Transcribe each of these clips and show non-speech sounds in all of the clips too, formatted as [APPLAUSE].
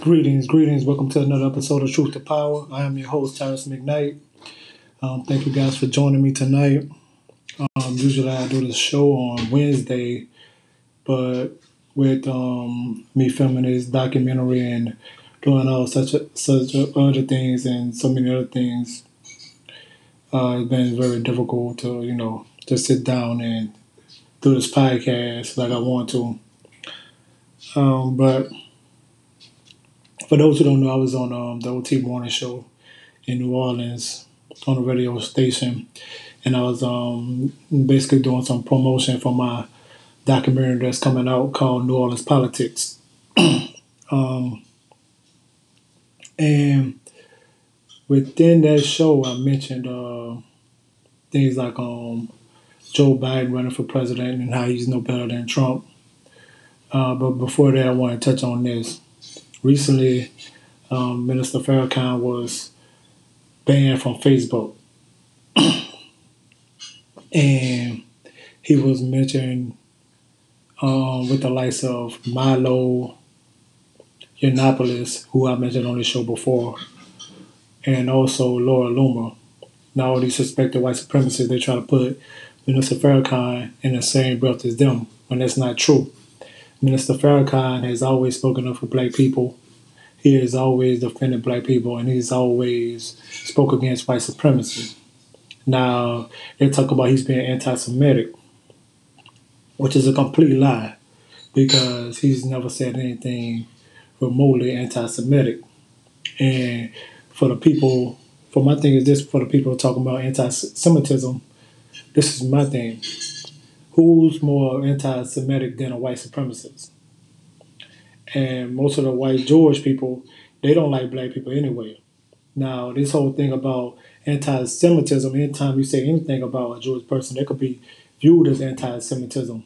Greetings, greetings. Welcome to another episode of Truth to Power. I am your host, Tyrus McKnight. Um, thank you guys for joining me tonight. Um, usually I do the show on Wednesday, but with um, me filming this documentary and doing all such such other things and so many other things, uh, it's been very difficult to you know just sit down and do this podcast like I want to. Um, but for those who don't know, I was on um, the OT Morning Show in New Orleans on a radio station, and I was um, basically doing some promotion for my documentary that's coming out called New Orleans Politics. [CLEARS THROAT] um, and within that show, I mentioned uh, things like um, Joe Biden running for president and how he's no better than Trump. Uh, but before that, I want to touch on this recently um, Minister Farrakhan was banned from Facebook. [CLEARS THROAT] and he was mentioned um, with the likes of Milo Yiannopoulos, who I mentioned on the show before, and also Laura Loomer. Now, all these suspected white supremacists, they try to put Minister Farrakhan in the same breath as them, when that's not true. Minister Farrakhan has always spoken up for black people. He has always defended black people and he's always spoke against white supremacy. Now, they talk about he's being anti Semitic, which is a complete lie because he's never said anything remotely anti Semitic. And for the people, for my thing is this for the people talking about anti Semitism, this is my thing who's more anti-Semitic than a white supremacist? And most of the white Jewish people, they don't like black people anyway. Now, this whole thing about anti-Semitism, anytime you say anything about a Jewish person, they could be viewed as anti-Semitism.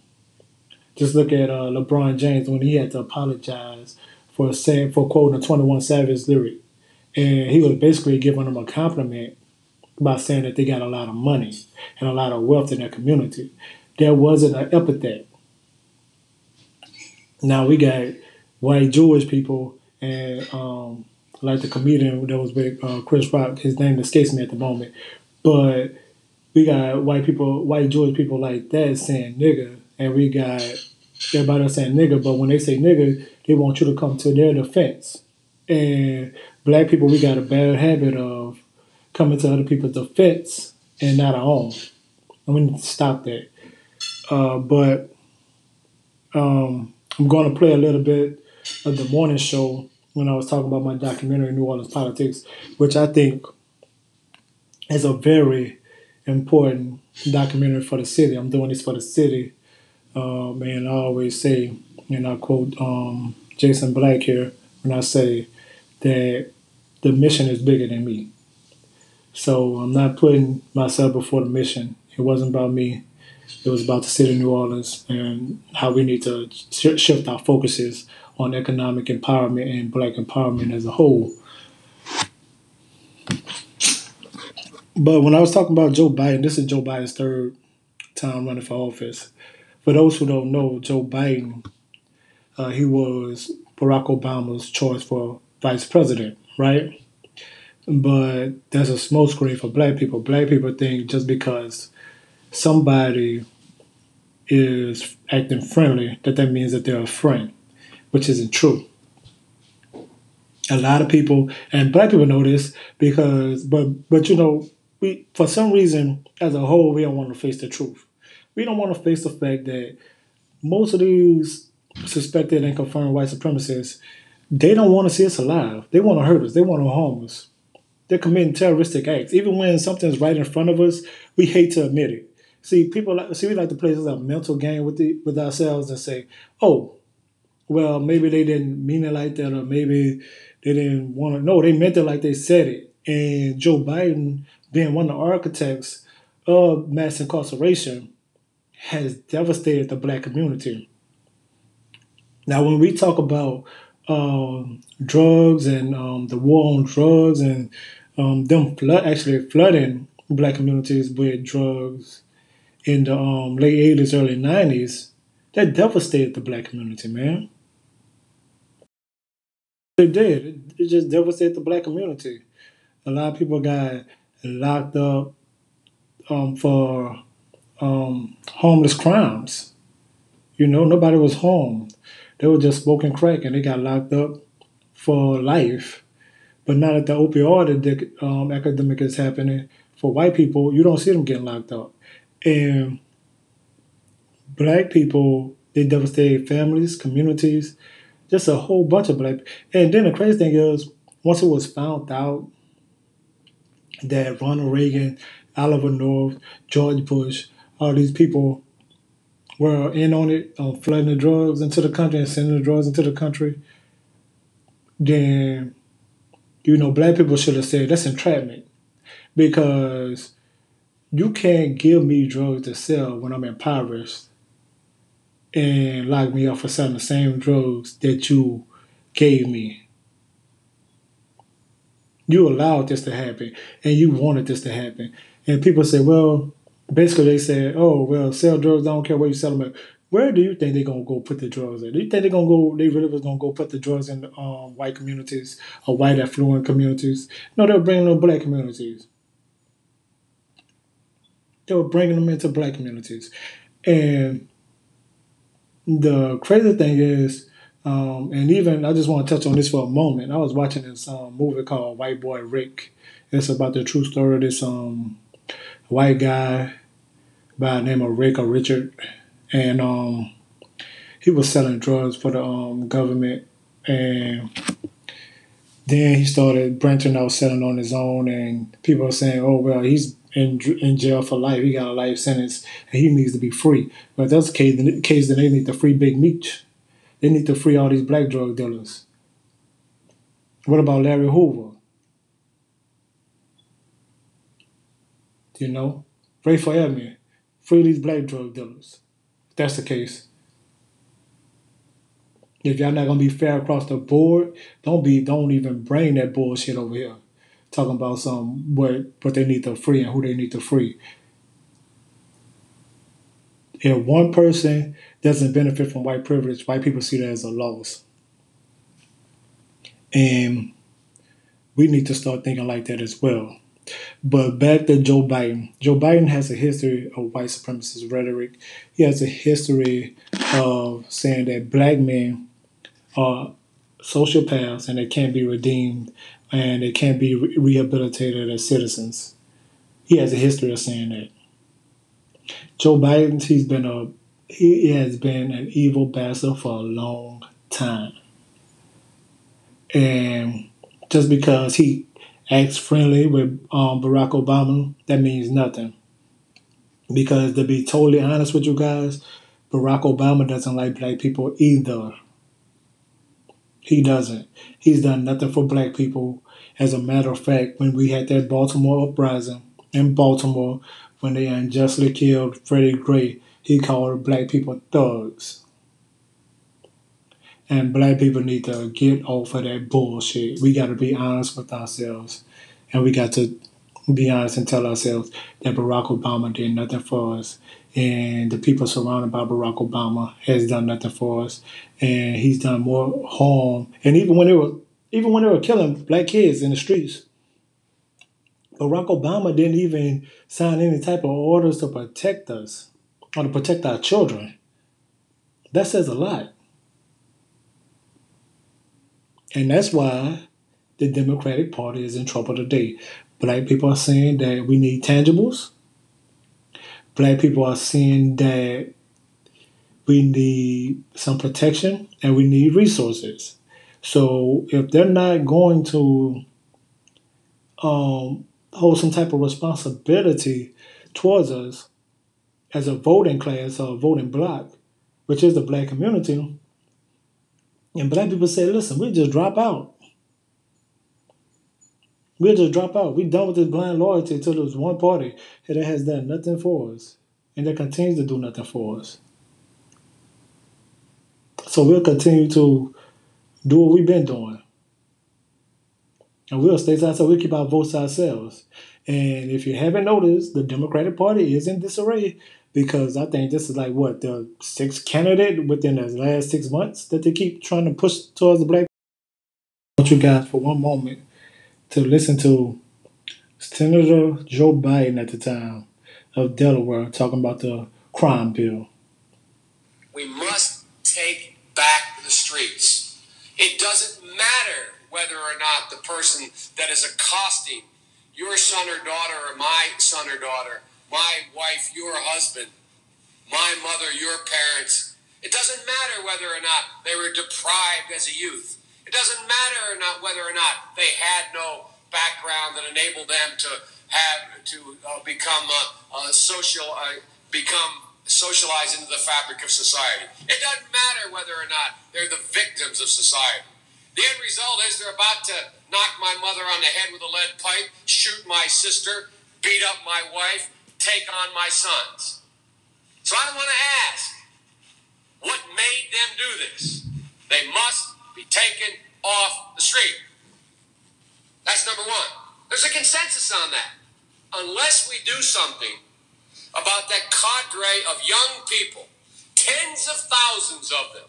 Just look at uh, LeBron James when he had to apologize for saying for quoting a Twenty One Savage lyric, and he was basically giving them a compliment by saying that they got a lot of money and a lot of wealth in their community there wasn't an epithet. Now we got white Jewish people and um, like the comedian that was with uh, Chris Rock. His name escapes me at the moment, but we got white people, white Jewish people like that saying nigga, and we got everybody saying nigga. But when they say nigga, they want you to come to their defense. And black people, we got a bad habit of coming to other people's defense and not our own. And we need to stop that. Uh, but um, I'm going to play a little bit of the morning show when I was talking about my documentary, New Orleans Politics, which I think is a very important documentary for the city. I'm doing this for the city. Um, and I always say, and I quote um, Jason Black here when I say that the mission is bigger than me. So I'm not putting myself before the mission. It wasn't about me. It was about the city of New Orleans and how we need to shift our focuses on economic empowerment and black empowerment as a whole. But when I was talking about Joe Biden, this is Joe Biden's third time running for office. For those who don't know, Joe Biden, uh, he was Barack Obama's choice for vice president, right? But there's a smokescreen for black people. Black people think just because somebody is acting friendly, that that means that they're a friend, which isn't true. A lot of people, and black people know this because, but but you know, we for some reason as a whole we don't want to face the truth. We don't want to face the fact that most of these suspected and confirmed white supremacists, they don't want to see us alive. They want to hurt us. They want to harm us. They're committing terroristic acts. Even when something's right in front of us, we hate to admit it. See, people like see we like to play this a mental game with the with ourselves and say, oh, well, maybe they didn't mean it like that, or maybe they didn't want to. No, they meant it like they said it. And Joe Biden, being one of the architects of mass incarceration, has devastated the black community. Now, when we talk about um, drugs and um, the war on drugs and um, them flood, actually flooding black communities with drugs in the um, late 80s, early 90s, that devastated the black community, man. It did. It, just devastated the black community. A lot of people got locked up um, for um, homeless crimes. You know, nobody was home. They were just smoking crack and they got locked up for life. But now that the opioid um, epidemic is happening for white people, you don't see them getting locked up. And black people, they devastated families, communities, just a whole bunch of black. And then the crazy thing is, once it was found out that Ronald Reagan, Oliver North, George Bush, all these people were in on it, on flooding the drugs into the country and sending the drugs into the country, then, you know, black people should have said that's entrapment. Because you can't give me drugs to sell when I'm impoverished and lock me up for selling the same drugs that you gave me. You allowed this to happen and you wanted this to happen. And people say, well, basically they said, oh, well, sell drugs, I don't care where you sell them at. Where do you think they're gonna go put the drugs at? Do you think they're gonna go they really was gonna go put the drugs in um, white communities or white affluent communities? No, they were bringing them black communities. They were bringing them into black communities. And the crazy thing is, um, and even I just want to touch on this for a moment. I was watching this um, movie called White Boy Rick. It's about the true story of this um, white guy by the name of Rick or Richard, and um, he was selling drugs for the um, government, and then he started branching out, selling on his own, and people are saying, "Oh well, he's in in jail for life. He got a life sentence, and he needs to be free." But that's the case. The case that they need to free Big Meech. They need to free all these black drug dealers. What about Larry Hoover? You know, Rayful Edmond. Free these black drug dealers. If that's the case. If y'all not gonna be fair across the board, don't be don't even bring that bullshit over here. Talking about some what what they need to free and who they need to free. If one person doesn't benefit from white privilege, white people see that as a loss. And we need to start thinking like that as well. But back to Joe Biden. Joe Biden has a history of white supremacist rhetoric. He has a history of saying that black men are sociopaths and they can't be redeemed and they can't be re- rehabilitated as citizens. He has a history of saying that. Joe Biden, he's been a he has been an evil bastard for a long time. And just because he acts friendly with um, Barack Obama, that means nothing. Because to be totally honest with you guys, Barack Obama doesn't like black people either. He doesn't. He's done nothing for black people. As a matter of fact, when we had that Baltimore uprising in Baltimore, when they unjustly killed Freddie Gray, he called black people thugs. And black people need to get off of that bullshit. We got to be honest with ourselves. And we got to be honest and tell ourselves that Barack Obama did nothing for us. And the people surrounded by Barack Obama has done nothing for us. And he's done more harm. And even when they were even when they were killing black kids in the streets, Barack Obama didn't even sign any type of orders to protect us or to protect our children. That says a lot. And that's why the Democratic Party is in trouble today. Black people are saying that we need tangibles. Black people are saying that we need some protection and we need resources. So if they're not going to um, hold some type of responsibility towards us as a voting class or a voting bloc, which is the black community, and black people say, listen, we just drop out. We'll just drop out. We're done with this blind loyalty to this one party that has done nothing for us. And that continues to do nothing for us. So we'll continue to do what we've been doing. And we'll stay outside, we'll keep our votes ourselves. And if you haven't noticed, the Democratic Party is in disarray because I think this is like what the sixth candidate within the last six months that they keep trying to push towards the black you guys for one moment to listen to Senator Joe Biden at the time of Delaware talking about the crime bill. We must streets. It doesn't matter whether or not the person that is accosting your son or daughter or my son or daughter, my wife, your husband, my mother, your parents. It doesn't matter whether or not they were deprived as a youth. It doesn't matter or not whether or not they had no background that enabled them to have to uh, become uh, uh, social, uh, become socialized into the fabric of society. It doesn't matter whether or not they're the victims of society. The end result is they're about to knock my mother on the head with a lead pipe, shoot my sister, beat up my wife, take on my sons. So I want to ask, what made them do this? They must be taken off the street. That's number one. There's a consensus on that. Unless we do something about that cadre of young people, tens of thousands of them,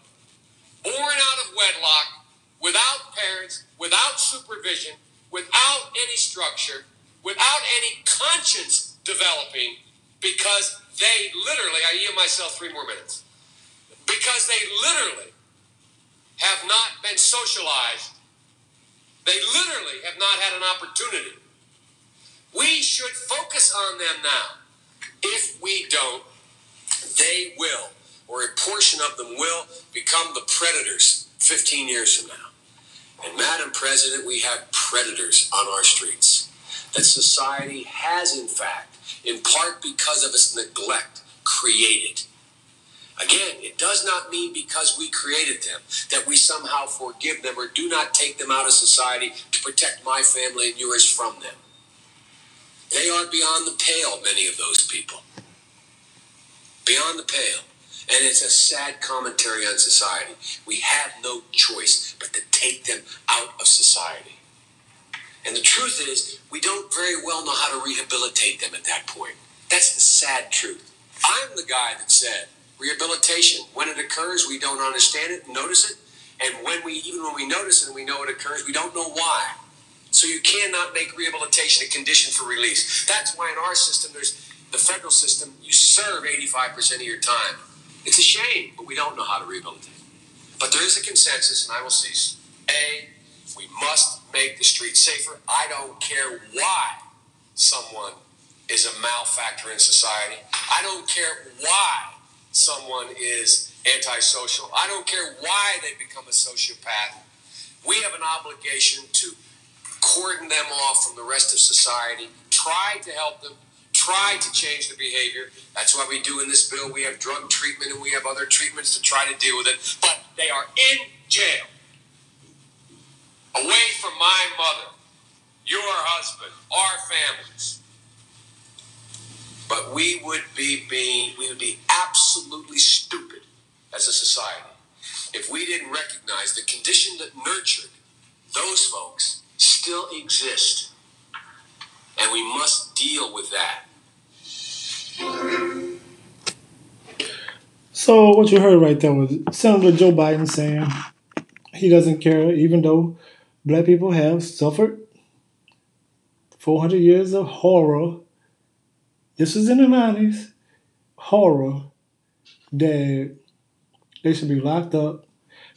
born out of wedlock, without parents, without supervision, without any structure, without any conscience developing, because they literally, I yield myself three more minutes, because they literally have not been socialized. They literally have not had an opportunity. We should focus on them now. If we don't, they will, or a portion of them will, become the predators 15 years from now. And, Madam President, we have predators on our streets that society has, in fact, in part because of its neglect, created. Again, it does not mean because we created them that we somehow forgive them or do not take them out of society to protect my family and yours from them. They are beyond the pale, many of those people. Beyond the pale. And it's a sad commentary on society. We have no choice but to take them out of society. And the truth is, we don't very well know how to rehabilitate them at that point. That's the sad truth. I'm the guy that said rehabilitation, when it occurs, we don't understand it, notice it. And when we, even when we notice it and we know it occurs, we don't know why. So you cannot make rehabilitation a condition for release. That's why in our system, there's the federal system, you serve 85% of your time. It's a shame, but we don't know how to rehabilitate. But there is a consensus, and I will cease. A, we must make the streets safer. I don't care why someone is a malfactor in society. I don't care why someone is antisocial. I don't care why they become a sociopath. We have an obligation to cordon them off from the rest of society, try to help them, try to change the behavior. That's why we do in this bill. We have drug treatment and we have other treatments to try to deal with it. But they are in jail, away from my mother, your husband, our families. But we would be being, we would be absolutely stupid as a society if we didn't recognize the condition that nurtured those folks still exist. And we must deal with that. So what you heard right there was Senator Joe Biden saying he doesn't care, even though black people have suffered 400 years of horror. This was in the 90s. Horror that they should be locked up.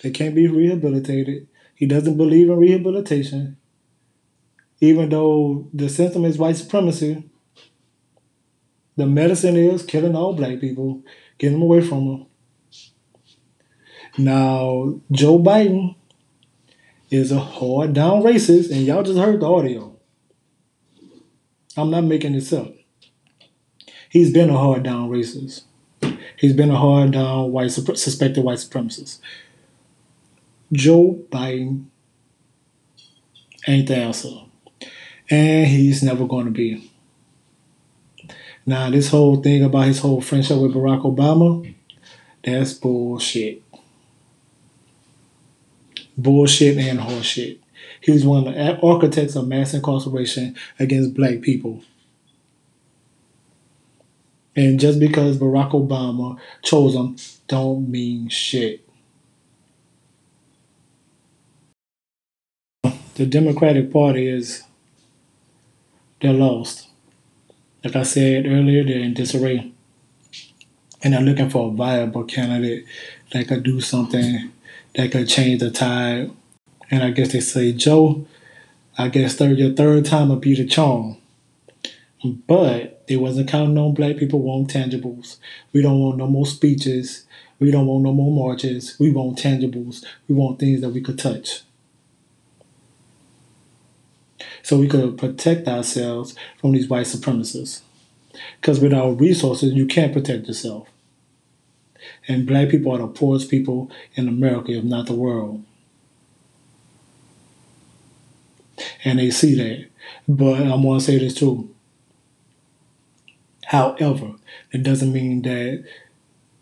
They can't be rehabilitated. He doesn't believe in rehabilitation. Even though the system is white supremacy, the medicine is killing all black people, getting them away from them. Now, Joe Biden is a hard down racist, and y'all just heard the audio. I'm not making this up. He's been a hard down racist. He's been a hard down white suspected white supremacist. Joe Biden ain't the. And he's never going to be. Now, this whole thing about his whole friendship with Barack Obama, that's bullshit. Bullshit and horseshit. He was one of the architects of mass incarceration against black people. And just because Barack Obama chose him, don't mean shit. the Democratic Party is they're lost. Like I said earlier, they're in disarray. And they're looking for a viable candidate that could do something that could change the tide. And I guess they say, Joe, I guess third your third time will be the charm. But they wasn't counting on black people want tangibles. We don't want no more speeches. We don't want no more marches. We want tangibles. We want things that we could touch. So we could protect ourselves from these white supremacists. Because without resources, you can't protect yourself. And black people are the poorest people in America, if not the world. And they see that. But I'm going to say this too. However, it doesn't mean that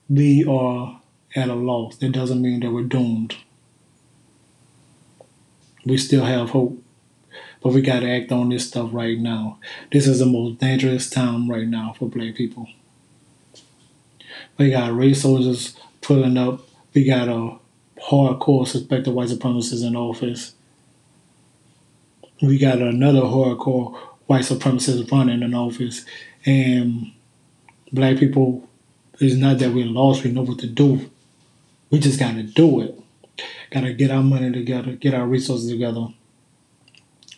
we are at a loss. It doesn't mean that we're doomed. We still have hope. But we got to act on this stuff right now. This is the most dangerous time right now for black people. We got race soldiers pulling up. We got a hardcore suspected white supremacists in office. We got another hardcore white supremacist running in office. And black people, it's not that we're lost, we know what to do. We just got to do it. Got to get our money together, get our resources together,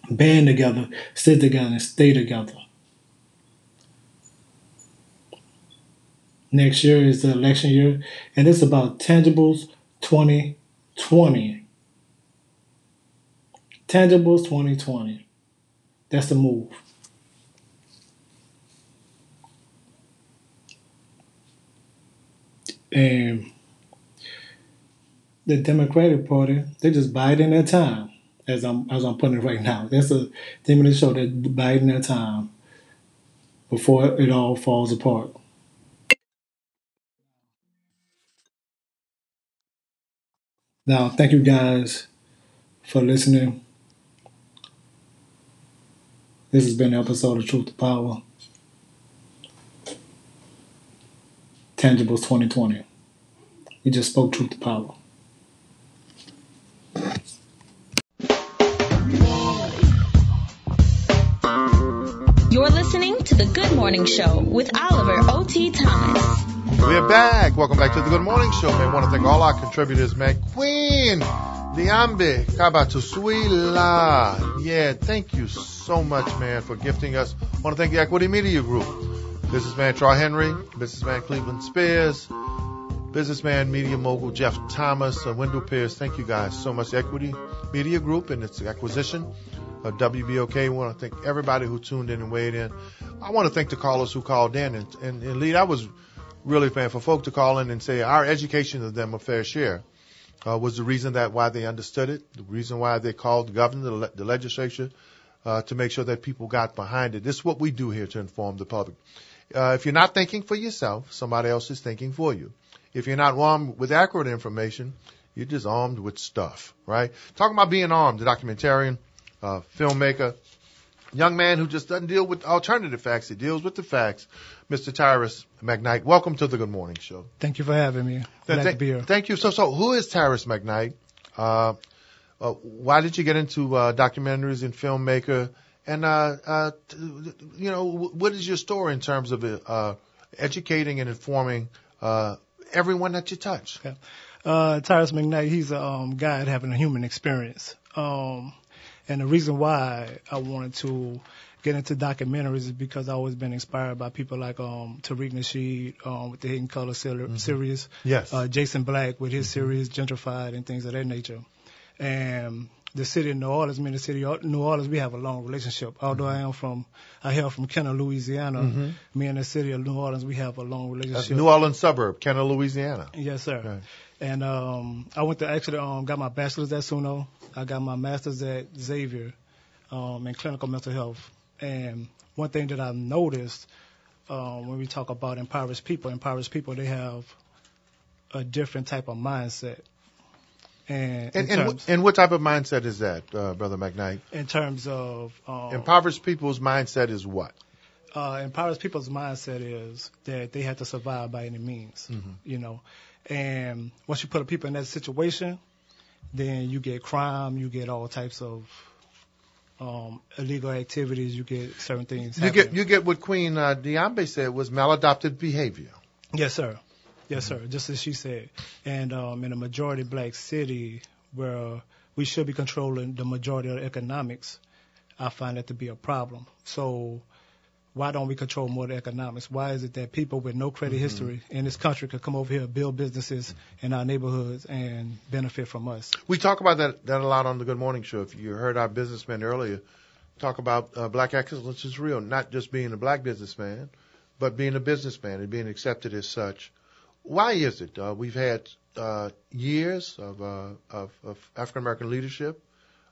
band together, sit together, and stay together. Next year is the election year, and it's about tangibles 2020. Tangibles 2020. That's the move. And the Democratic Party, they're just biding their time, as I'm as I'm putting it right now. That's a of the show. They're biding their time before it all falls apart. Now, thank you guys for listening. This has been an episode of Truth to Power. Tangibles 2020. We just spoke truth to power. Morning Show with Oliver O.T. Thomas. We're back. Welcome back to the Good Morning Show, man. I want to thank all our contributors, man. Queen, Liambe, Kabatusuila. Yeah, thank you so much, man, for gifting us. I want to thank the Equity Media Group. Businessman Troy Henry, businessman Cleveland Spears, businessman media mogul Jeff Thomas, and Wendell Pierce. Thank you guys so much. Equity Media Group and its acquisition of WBOK. I want to thank everybody who tuned in and weighed in. I want to thank the callers who called in. And, and, and Lee, I was really fan for folk to call in and say our education of them a fair share. Uh, was the reason that why they understood it, the reason why they called the governor, the, le- the legislature, uh, to make sure that people got behind it. This is what we do here to inform the public. Uh, if you're not thinking for yourself, somebody else is thinking for you. If you're not armed with accurate information, you're just armed with stuff, right? Talking about being armed, the documentarian, uh, filmmaker, young man who just doesn't deal with alternative facts, he deals with the facts. Mr. Tyrus McKnight, welcome to the Good Morning Show. Thank you for having me. Glad Th- to be here. Thank you. So, so who is Tyrus McKnight? Uh, uh, why did you get into uh, documentaries and filmmaker? And uh, uh, t- you know, wh- what is your story in terms of uh, educating and informing uh, everyone that you touch? Uh, Tyrus McKnight, he's a um, guy having a human experience. Um, and the reason why I wanted to get into documentaries is because I've always been inspired by people like um, Tariq Nasheed um, with the Hidden Color ser- series, Yes. uh, Jason Black with his series Gentrified and things of that nature. And the city of New Orleans, me and the city of New Orleans, we have a long relationship. Although I am from, I hail from Kenner, Louisiana. Me and the city of New Orleans, we have a long That's relationship. New Orleans suburb, Kenner, Louisiana. Yes, sir. Right. And um, I went to actually um, got my bachelor's at SUNO. I got my master's at Xavier um, in clinical mental health. And one thing that I've noticed um, when we talk about impoverished people, impoverished people, they have a different type of mindset. And, And, and, wh- and what type of mindset is that, uh, Brother McKnight? in terms of um, Impoverished people's mindset is what? uh, impoverished people's mindset is that they have to survive by any means, you know. And once you put a people in that situation, then you get crime, you get all types of um, illegal activities, you get certain things. You happening. get you get what Queen uh, Diambe said was maladapted behavior. Yes, sir. Yes, sir. Just as she said. And um, in a majority black city where we should be controlling the majority of the economics, I find that to be a problem. So why don't we control more of the economics? Why is it that people with no credit history in this country could come over here, build businesses in our neighborhoods, and benefit from us? We talk about that that a lot on the Good Morning Show. If you heard our businessman earlier talk about uh, black excellence is real, not just being a black businessman, but being a businessman and being accepted as such. Why is it? Uh, we've had uh, years of, uh, of, of African American leadership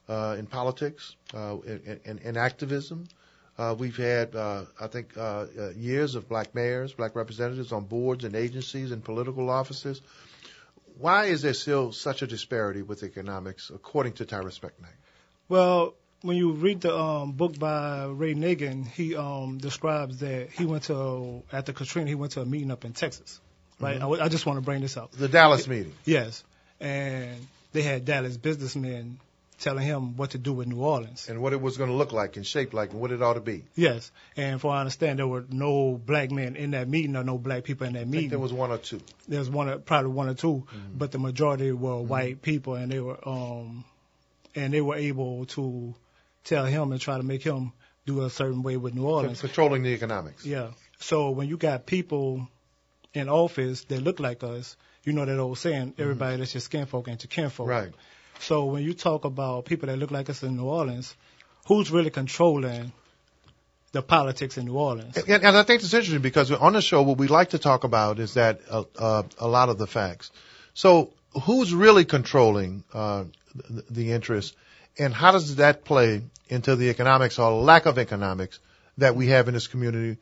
uh, in politics, uh, in, in, in activism. Uh, we've had, uh, I think, uh, uh, years of black mayors, black representatives on boards and agencies and political offices. Why is there still such a disparity with economics, according to Tyrus McKnight? Well, when you read the um, book by Ray Nagin, he um, describes that he went to after Katrina, he went to a meeting up in Texas. Right. I, I just want to bring this up. The Dallas meeting. Yes, and they had Dallas businessmen telling him what to do with New Orleans. and what it was going to look like and shape like and what it ought to be. Yes, and for I understand, there were no black men in that meeting or no black people in that meeting. there was one or two. there was one, or- probably one or 2 mm-hmm. but the majority were mm-hmm. white people, and they were um, and they were able to tell him and try to make him do a certain way with New Orleans. Controlling the economics. Yeah. So when you got people in office that look like us, you know that old saying, mm-hmm. everybody that's your skin folk ain't your kinfolk. Right. So when you talk about people that look like us in New Orleans, who's really controlling the politics in New Orleans? And, and I think it's interesting because on the show, what we like to talk about is that uh, uh, a lot of the facts. So, who's really controlling uh, the, the interest, and how does that play into the economics or lack of economics that we have in this community,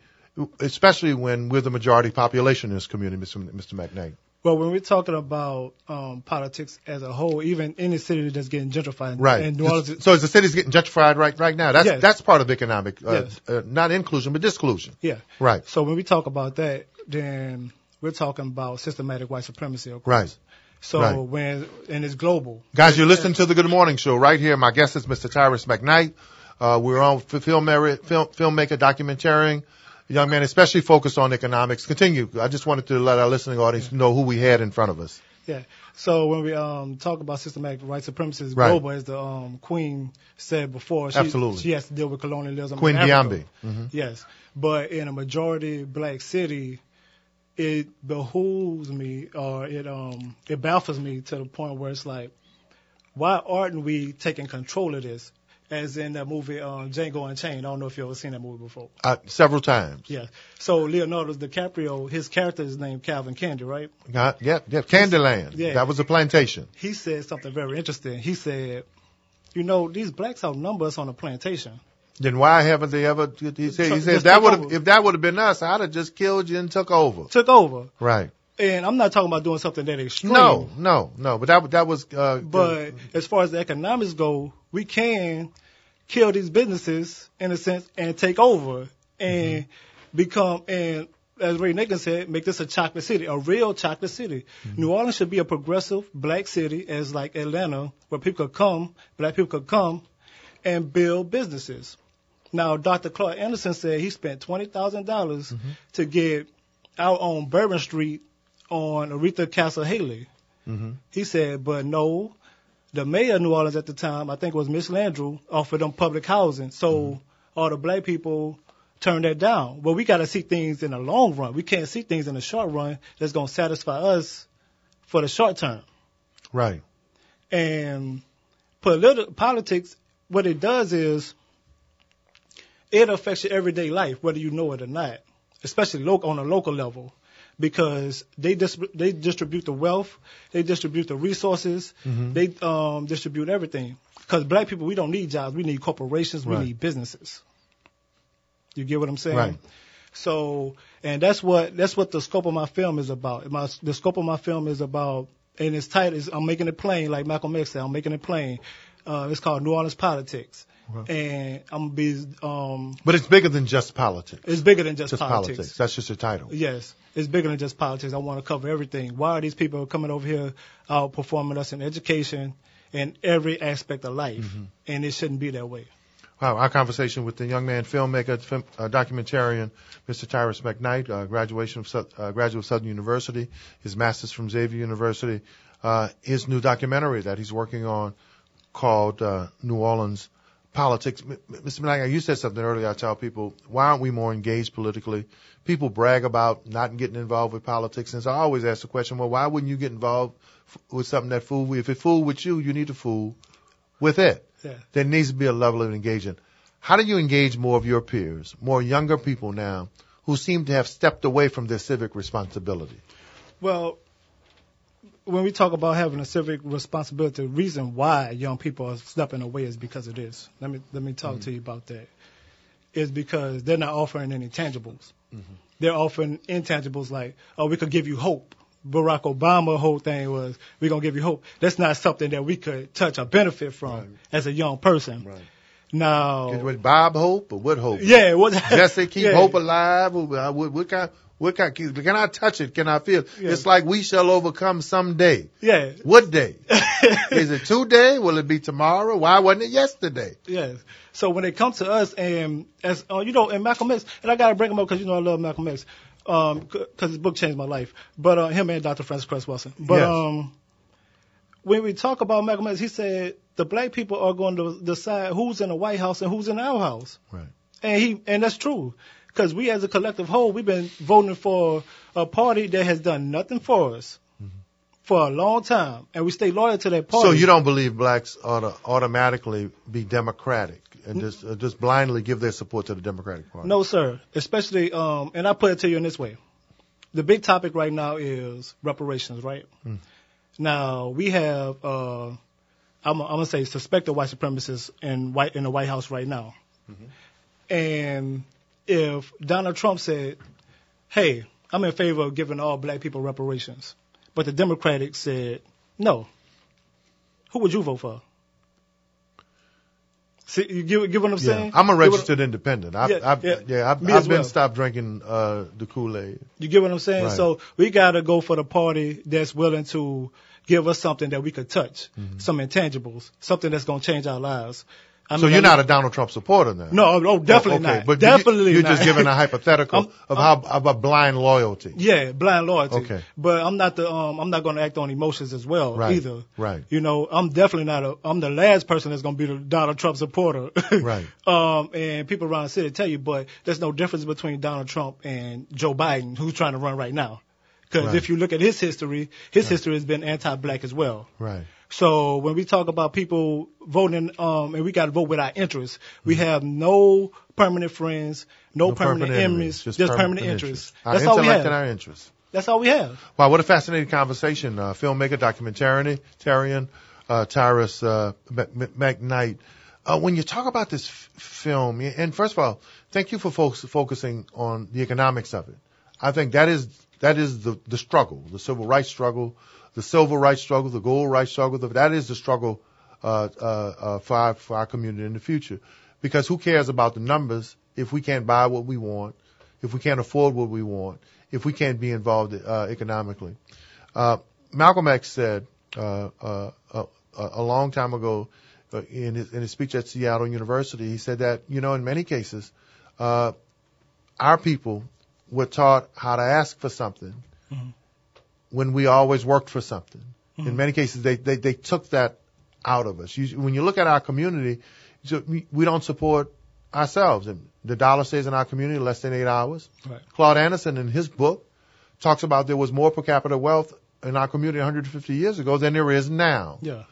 especially when we're the majority population in this community, Mr. Mr. McKnight? Well, when we're talking about um, politics as a whole, even in the city that's getting gentrified, Right. and New Orleans, [LAUGHS] so, as the city's getting gentrified right right now, that's Yes. that's part of economic, uh, Yes. uh, not inclusion but disclusion. yeah. Right. So when we talk about that, then we're talking about systematic white supremacy. Of course. Right. So Right. when and it's global. Guys, you're listening to the Good Morning Show right here. My guest is Mr. Tyrus McKnight. Uh, we're on film, film, filmmaker, documentarian, young man, especially focused on economics. Continue. I just wanted to let our listening audience know who we had in front of us. Yeah. So when we um talk about systematic white supremacy is Right. global, as the um Queen said before, she, Absolutely. she has to deal with colonialism. Queen Africa. Diambe. Mhm. Yes, but in a majority black city, it behooves me or it um it baffles me to the point where it's like, why aren't we taking control of this? As in that movie um, Django Unchained. I don't know if you ever seen that movie before. Uh, several times. Yeah. So Leonardo DiCaprio, his character is named Calvin Candie, right? Uh, yeah, yeah. Candyland. Yeah. That was a plantation. he said something very interesting. He said, you know, these blacks outnumber us on the plantation. Then why haven't they ever? He said, he said that would if that would have been us, I'd have just killed you and took over. Took over. Right. And I'm not talking about doing something that extreme. No, no, no. But that that was. Uh, But as far as the economics go, we can kill these businesses in a sense and take over and mm-hmm. become and as Ray Nagin said, make this a chocolate city, a real chocolate city. Mm-hmm. New Orleans should be a progressive black city as like Atlanta, where people could come, black people could come and build businesses. Now, Dr. Claude Anderson said he spent twenty thousand dollars mm-hmm. to get out on Bourbon Street on Oretha Castle Haley. He said, but no, the mayor of New Orleans at the time, I think it was Mitch Landrieu, offered them public housing. So mm-hmm. all the black people turned that down. Well, we got to see things in the long run. We can't see things in the short run that's going to satisfy us for the short term. right. And politi- politics, what it does is it affects your everyday life, whether you know it or not, especially lo- on a local level, because they dis- they distribute the wealth, they distribute the resources, they um, distribute everything. Because black people, we don't need jobs, we need corporations, we need businesses. You get what I'm saying? Right. So, and that's what that's what the scope of my film is about. My the scope of my film is about, and it's tight. Is I'm making it plain, like Malcolm X said. I'm making it plain. Uh, it's called New Orleans politics, and I'm gonna be. Um, But it's bigger than just politics. it's bigger than just, just politics. That's just a title. Yes, it's bigger than just politics. I want to cover everything. Why are these people coming over here outperforming us in education and every aspect of life? And it shouldn't be that way. Wow, our conversation with the young man filmmaker, film, uh, documentarian, Mr. Tyrus McKnight, uh, graduation of uh, graduate of Southern University, his master's from Xavier University, uh, his new documentary that he's working on called uh, New Orleans Politics. Mr. McKnight, you said something earlier. I tell people, why aren't we more engaged politically? People brag about not getting involved with politics, and so I always ask the question, well, why wouldn't you get involved f- with something that fool? If it fool with you, you need to fool with it Yeah. there needs to be a level of engagement. How do you engage more of your peers, more younger people now, who seem to have stepped away from their civic responsibility? Well, when we talk about having a civic responsibility, the reason why young people are stepping away is because of this. Let me let me talk to mm-hmm. you about that. Is because they're not offering any tangibles. Mm-hmm. They're offering intangibles like, oh, we could give you hope. Barack Obama whole thing was, we're gonna give you hope. That's not something that we could touch or benefit from Right. as a young person. Right. Now, With Bob Hope or what Hope? yeah, what? [LAUGHS] Jesse keep yeah. hope alive. Uh, What, what kind? What kind? Can I touch it? Can I feel? it? Yeah. It's like we shall overcome someday. Yeah, What day? [LAUGHS] Is it today? Will it be tomorrow? Why wasn't it yesterday? Yes. So when it comes to us, and as uh, you know, and Malcolm X, and I gotta bring him up because you know I love Malcolm X, um, because his book changed my life. But uh, him and Dr. Frances Cress Welsing. But Yes. um, when we talk about Malcolm X, he said the black people are going to decide who's in the White House and who's in our house. Right. And he and that's true. Because we as a collective whole, we've been voting for a party that has done nothing for us for a long time, and we stay loyal to that party. So you don't believe blacks ought to automatically be democratic and just uh, just blindly give their support to the Democratic Party? No, sir. Especially, um, and I put it to you in this way: the big topic right now is reparations, right? Now we have, uh, I'm, I'm gonna say, suspected white supremacists in white in the White House right now, and if Donald Trump said, "Hey, I'm in favor of giving all black people reparations," but the Democrats said no, who would you vote for? See, you get, get what I'm Yeah, saying? I'm a registered independent. I've, Yeah, I've, yeah. yeah, I've, Me I've as been well. stopped drinking uh, the Kool Aid. You get what I'm saying? Right. So we gotta go for the party that's willing to give us something that we could touch, some intangibles, something that's gonna change our lives. I So you're I not a Donald Trump supporter then? No, no, definitely Oh, okay. not. But definitely you, you're not. just giving a [LAUGHS] hypothetical I'm- of how of a blind loyalty. Yeah, blind loyalty. Okay. But I'm not the um I'm not gonna act on emotions as well Right, either. right. You know, I'm definitely not a I'm the last person that's gonna be the Donald Trump supporter. [LAUGHS] Right. Um and people around the city tell you, but there's no difference between Donald Trump and Joe Biden, who's trying to run right now. Because Right. if you look at his history, his history has been anti-black as well. Right. So when we talk about people voting, um, and we got to vote with our interests, we have no permanent friends, no, No permanent, enemies, just, permanent, interests. Our That's all we have. and our interests. That's all we have. Wow, what a fascinating conversation. Uh, filmmaker, documentarian, Tarian, uh, Tyrus uh, McKnight. Uh, when you talk about this f- film, and first of all, thank you for folks focusing on the economics of it. I think that is that is the the struggle, the civil rights struggle, the civil rights struggle, the gold rights struggle. That is the struggle uh, uh, uh, for our for our community in the future. Because who cares about the numbers if we can't buy what we want, if we can't afford what we want, if we can't be involved uh, economically? Uh, Malcolm X said uh, uh, uh, a long time ago uh, in, his, in his speech at Seattle University, he said that you know in many cases, uh, our people were taught how to ask for something when we always worked for something. In many cases, they, they, they took that out of us. You, when you look at our community, so we, we don't support ourselves. And the dollar stays in our community less than eight hours. Right. Claude Anderson, in his book, talks about there was more per capita wealth in our community 150 years ago than there is now. Yeah.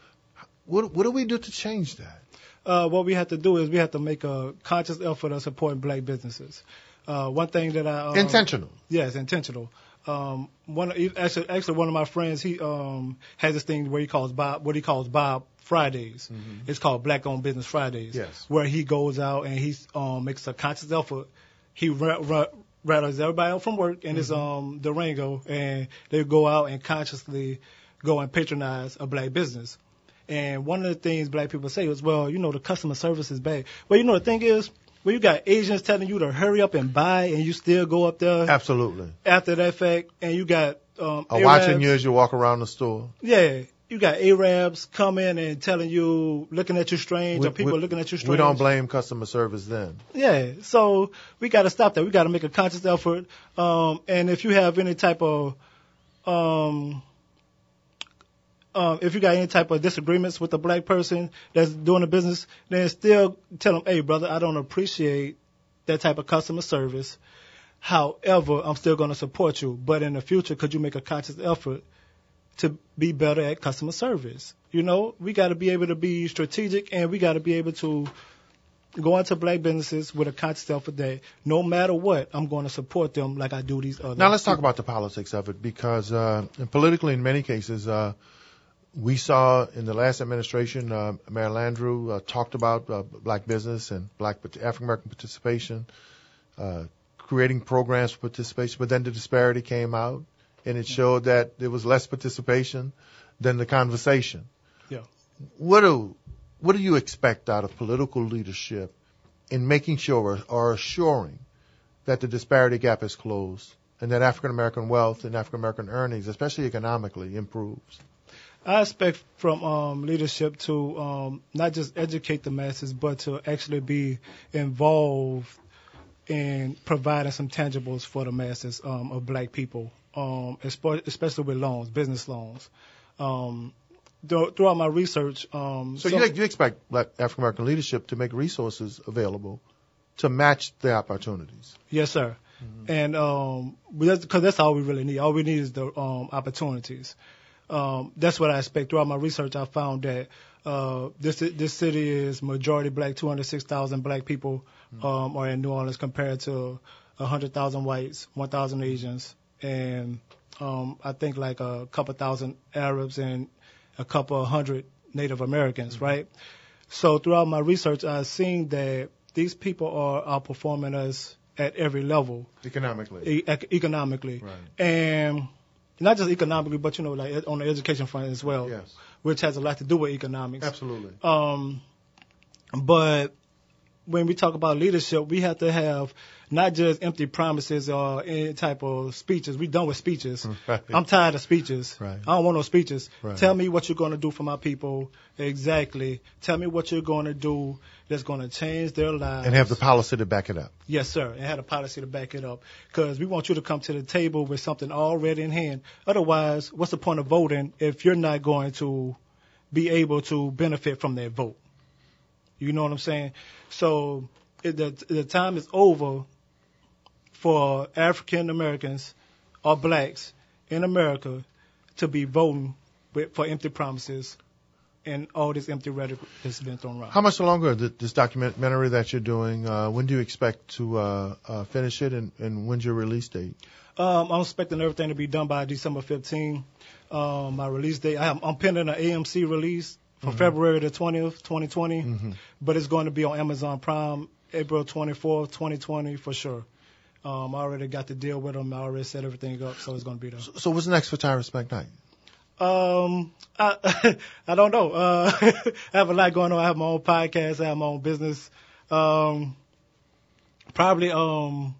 What, what do we do to change that? Uh, what we have to do is we have to make a conscious effort of supporting black businesses. Uh, one thing that I um, Intentional. Yes, intentional. Um, one actually, actually, one of my friends, he um, has this thing where he calls Bob, what he calls Bob Fridays. It's called Black Owned Business Fridays. Yes. Where he goes out and he um, makes a conscious effort. He ra- ra- rattles everybody out from work in his um, Durango, and they go out and consciously go and patronize a black business. And one of the things black people say is, well, you know, the customer service is bad. Well, you know, the thing is, when you got Asians telling you to hurry up and buy, and you still go up there Absolutely. after that fact, and you got um, A watching you as you walk around the store. Yeah, you got Arabs coming and telling you, looking at you strange, We- or people we- looking at you strange. We don't blame customer service then. Yeah, so we got to stop that. We got to make a conscious effort. Um, and if you have any type of, um, um, if you got any type of disagreements with a black person that's doing a business, then still tell them, hey, brother, I don't appreciate that type of customer service. However, I'm still going to support you. But in the future, could you make a conscious effort to be better at customer service? You know, we got to be able to be strategic and we got to be able to go into black businesses with a conscious effort that no matter what, I'm going to support them like I do these other. Now let's talk about the politics of it because uh, politically, in many cases, uh, we saw in the last administration, uh, Mayor Landrieu uh, talked about uh, black business and black but African American participation, uh, creating programs for participation. But then the disparity came out, and it showed that there was less participation than the conversation. Yeah. What do what do you expect out of political leadership in making sure or assuring that the disparity gap is closed and that African American wealth and African American earnings, especially economically, improves? I expect from um, leadership to um, not just educate the masses, but to actually be involved in providing some tangibles for the masses um, of black people, um, especially with loans, business loans. Um, thro- throughout my research, um, So you, you expect black African American leadership to make resources available to match the opportunities. Yes, sir. And um, because that's all we really need. All we need is the um, opportunities. Um, that's what I expect. Throughout my research, I found that uh, this this city is majority black. 206,000 black people um, are in New Orleans compared to 100,000 whites, 1,000 Asians, and um, I think like a couple thousand Arabs and a couple hundred Native Americans, right? So throughout my research, I've seen that these people are outperforming us at every level Economically. e- economically, Right. and not just economically, but you know, like on the education front as well, Yes. which has a lot to do with economics. Absolutely. Um, but when we talk about leadership, we have to have not just empty promises or any type of speeches. We're done with speeches. [LAUGHS] Right. I'm tired of speeches. Right. I don't want no speeches. Right. Tell me what you're going to do for my people. Exactly. Tell me what you're going to do that's going to change their lives. And have the policy to back it up. Yes, sir. And had a policy to back it up. Because we want you to come to the table with something already in hand. Otherwise, what's the point of voting if you're not going to be able to benefit from that vote? You know what I'm saying? So it, the the time is over for African Americans or blacks in America to be voting with, for empty promises and all this empty rhetoric that's been thrown around. How much longer th- this documentary that you're doing? Uh, when do you expect to uh, uh, finish it, and, and when's your release date? Um, I'm expecting everything to be done by December 15. Um, my release date, I am, I'm pending an AMC release for February the 20th, 2020, but it's going to be on Amazon Prime April 24th, 2020 for sure. Um, I already got the deal with them. I already set everything up, so it's going to be there. So what's next for Tyrus McKnight? Um, I, [LAUGHS] I don't know. Uh, [LAUGHS] I have a lot going on. I have my own podcast. I have my own business. Um, probably, um,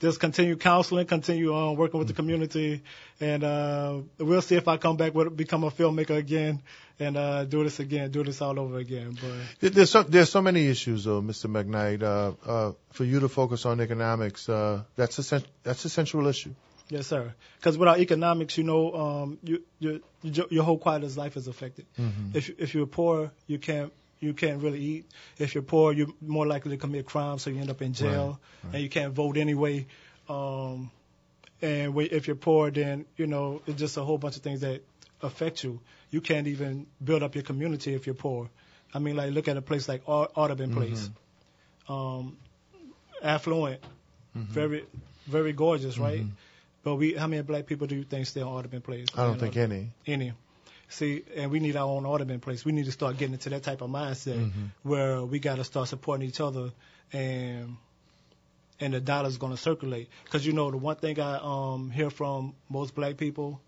just continue counseling, continue um, working with the community, and uh, we'll see if I come back with become a filmmaker again and uh, do this again, do this all over again. But There's so, there's so many issues, though, Mr. McKnight. Uh, uh, for you to focus on economics, uh, that's a that's a central issue. yes, sir. Because without economics, you know, um, you, you, your, your whole quality of life is affected. If if you're poor, you can't you can't really eat. If you're poor, you're more likely to commit crime, so you end up in jail, and you can't vote anyway. Um, and wh- if you're poor, then you know it's just a whole bunch of things that affect you. You can't even build up your community if you're poor. I mean, like look at a place like Au- Audubon Place, um, affluent, very very gorgeous, right? But we, how many black people do you think stay on Audubon Place? I don't think any. any. See, and we need our own Audubon place. We need to start getting into that type of mindset where we got to start supporting each other, and and the dollar's going to circulate. Because you know, the one thing I um hear from most black people,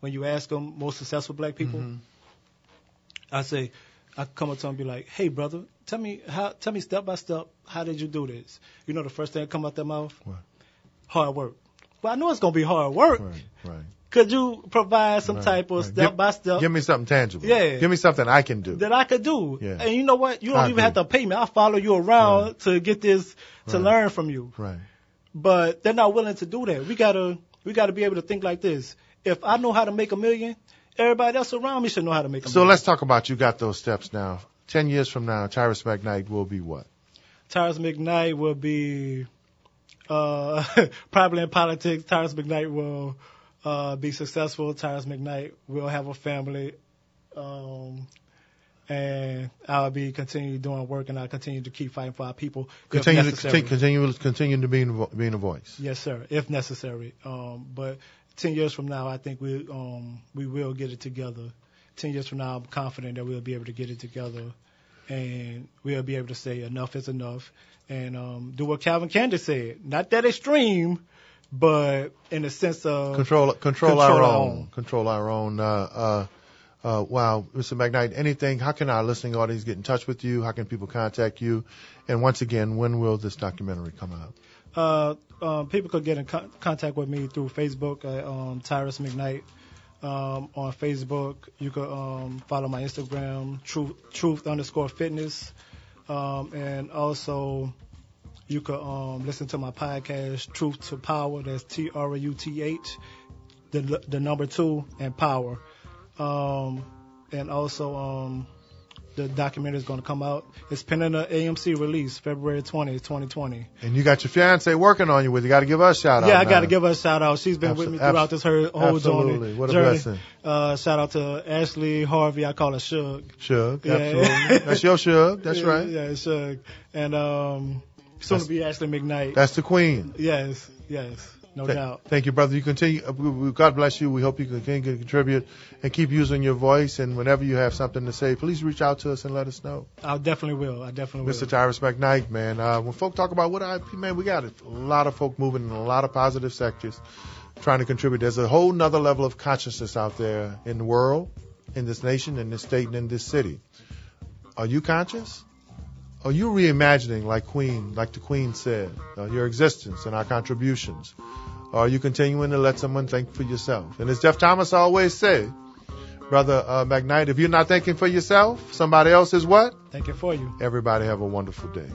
when you ask them, most successful black people, I say, I come up to them and be like, "Hey, brother, tell me how, tell me step by step, how did you do this?" You know, the first thing that come out their mouth, What? hard work. Well, I know it's going to be hard work. Right, right. Could you provide some Right, type of step Give- by step Give me something tangible. Yeah. Give me something I can do. that I could do? Yeah. And you know what? You don't I even have to pay me. I'll follow you around Right. to get this to Right. learn from you. Right. But they're not willing to do that. We gotta we gotta be able to think like this. If I know how to make a million, everybody else around me should know how to make a So million. let's talk about you got those steps now. Ten years from now, Tyrus McKnight will be what? Tyrus McKnight will be uh, [LAUGHS] probably in politics. Tyrus McKnight will uh, be successful. Tyrus McKnight will have a family. Um, and I'll be continue doing work and I'll continue to keep fighting for our people. Continue to continue, continue, continue to be vo- being a voice. Yes, sir, if necessary. Um, but 10 years from now, I think we um, we will get it together. 10 years from now, I'm confident that we'll be able to get it together and we'll be able to say enough is enough and um, do what Calvin Candie said. Not that extreme, but in the sense of Control, control, Control our own. own. Control our own. Uh, uh, uh, wow, Mr. McKnight, anything? How can our listening audience get in touch with you? How can people contact you? And once again, when will this documentary come out? uh, um, people could get in con- contact with me through Facebook at um, Tyrus McKnight. Um, on Facebook, you could um, follow my Instagram, truth, truth underscore fitness, um, and also you could um, listen to my podcast, Truth to Power. That's T R U T H, the the number two and power, um, and also um, the documentary is going to come out. It's pending an AMC release, February 20th, 2020. And you got your fiance working on you with. You got to give us a shout out. Yeah, I got to give her a shout out. She's been with me throughout this her whole absolutely. journey. What a blessing. Uh, shout out to Ashley Harvey. I call her Shug. Shug, Yeah. absolutely. That's your Shug. That's [LAUGHS] right. Yeah, Shug. And um, soon to be Ashley McKnight. That's the queen. yes, yes, no Th- doubt. Thank you, brother. You continue. uh, God bless you. We hope you continue to contribute and keep using your voice. And whenever you have something to say, please reach out to us and let us know. I definitely will. I definitely Mr. will. Mr. Tyrus McKnight, man. Uh, when folk talk about what I, man, we got a lot of folk moving in a lot of positive sectors, trying to contribute. There's a whole nother level of consciousness out there in the world, in this nation, in this state, and in this city. Are you conscious? Are you reimagining, like Queen, like the Queen said, uh, your existence and our contributions? Or are you continuing to let someone think for yourself? And as Jeff Thomas always said, Brother uh, McKnight, if you're not thinking for yourself, somebody else is what? Thank you for you. Everybody have a wonderful day.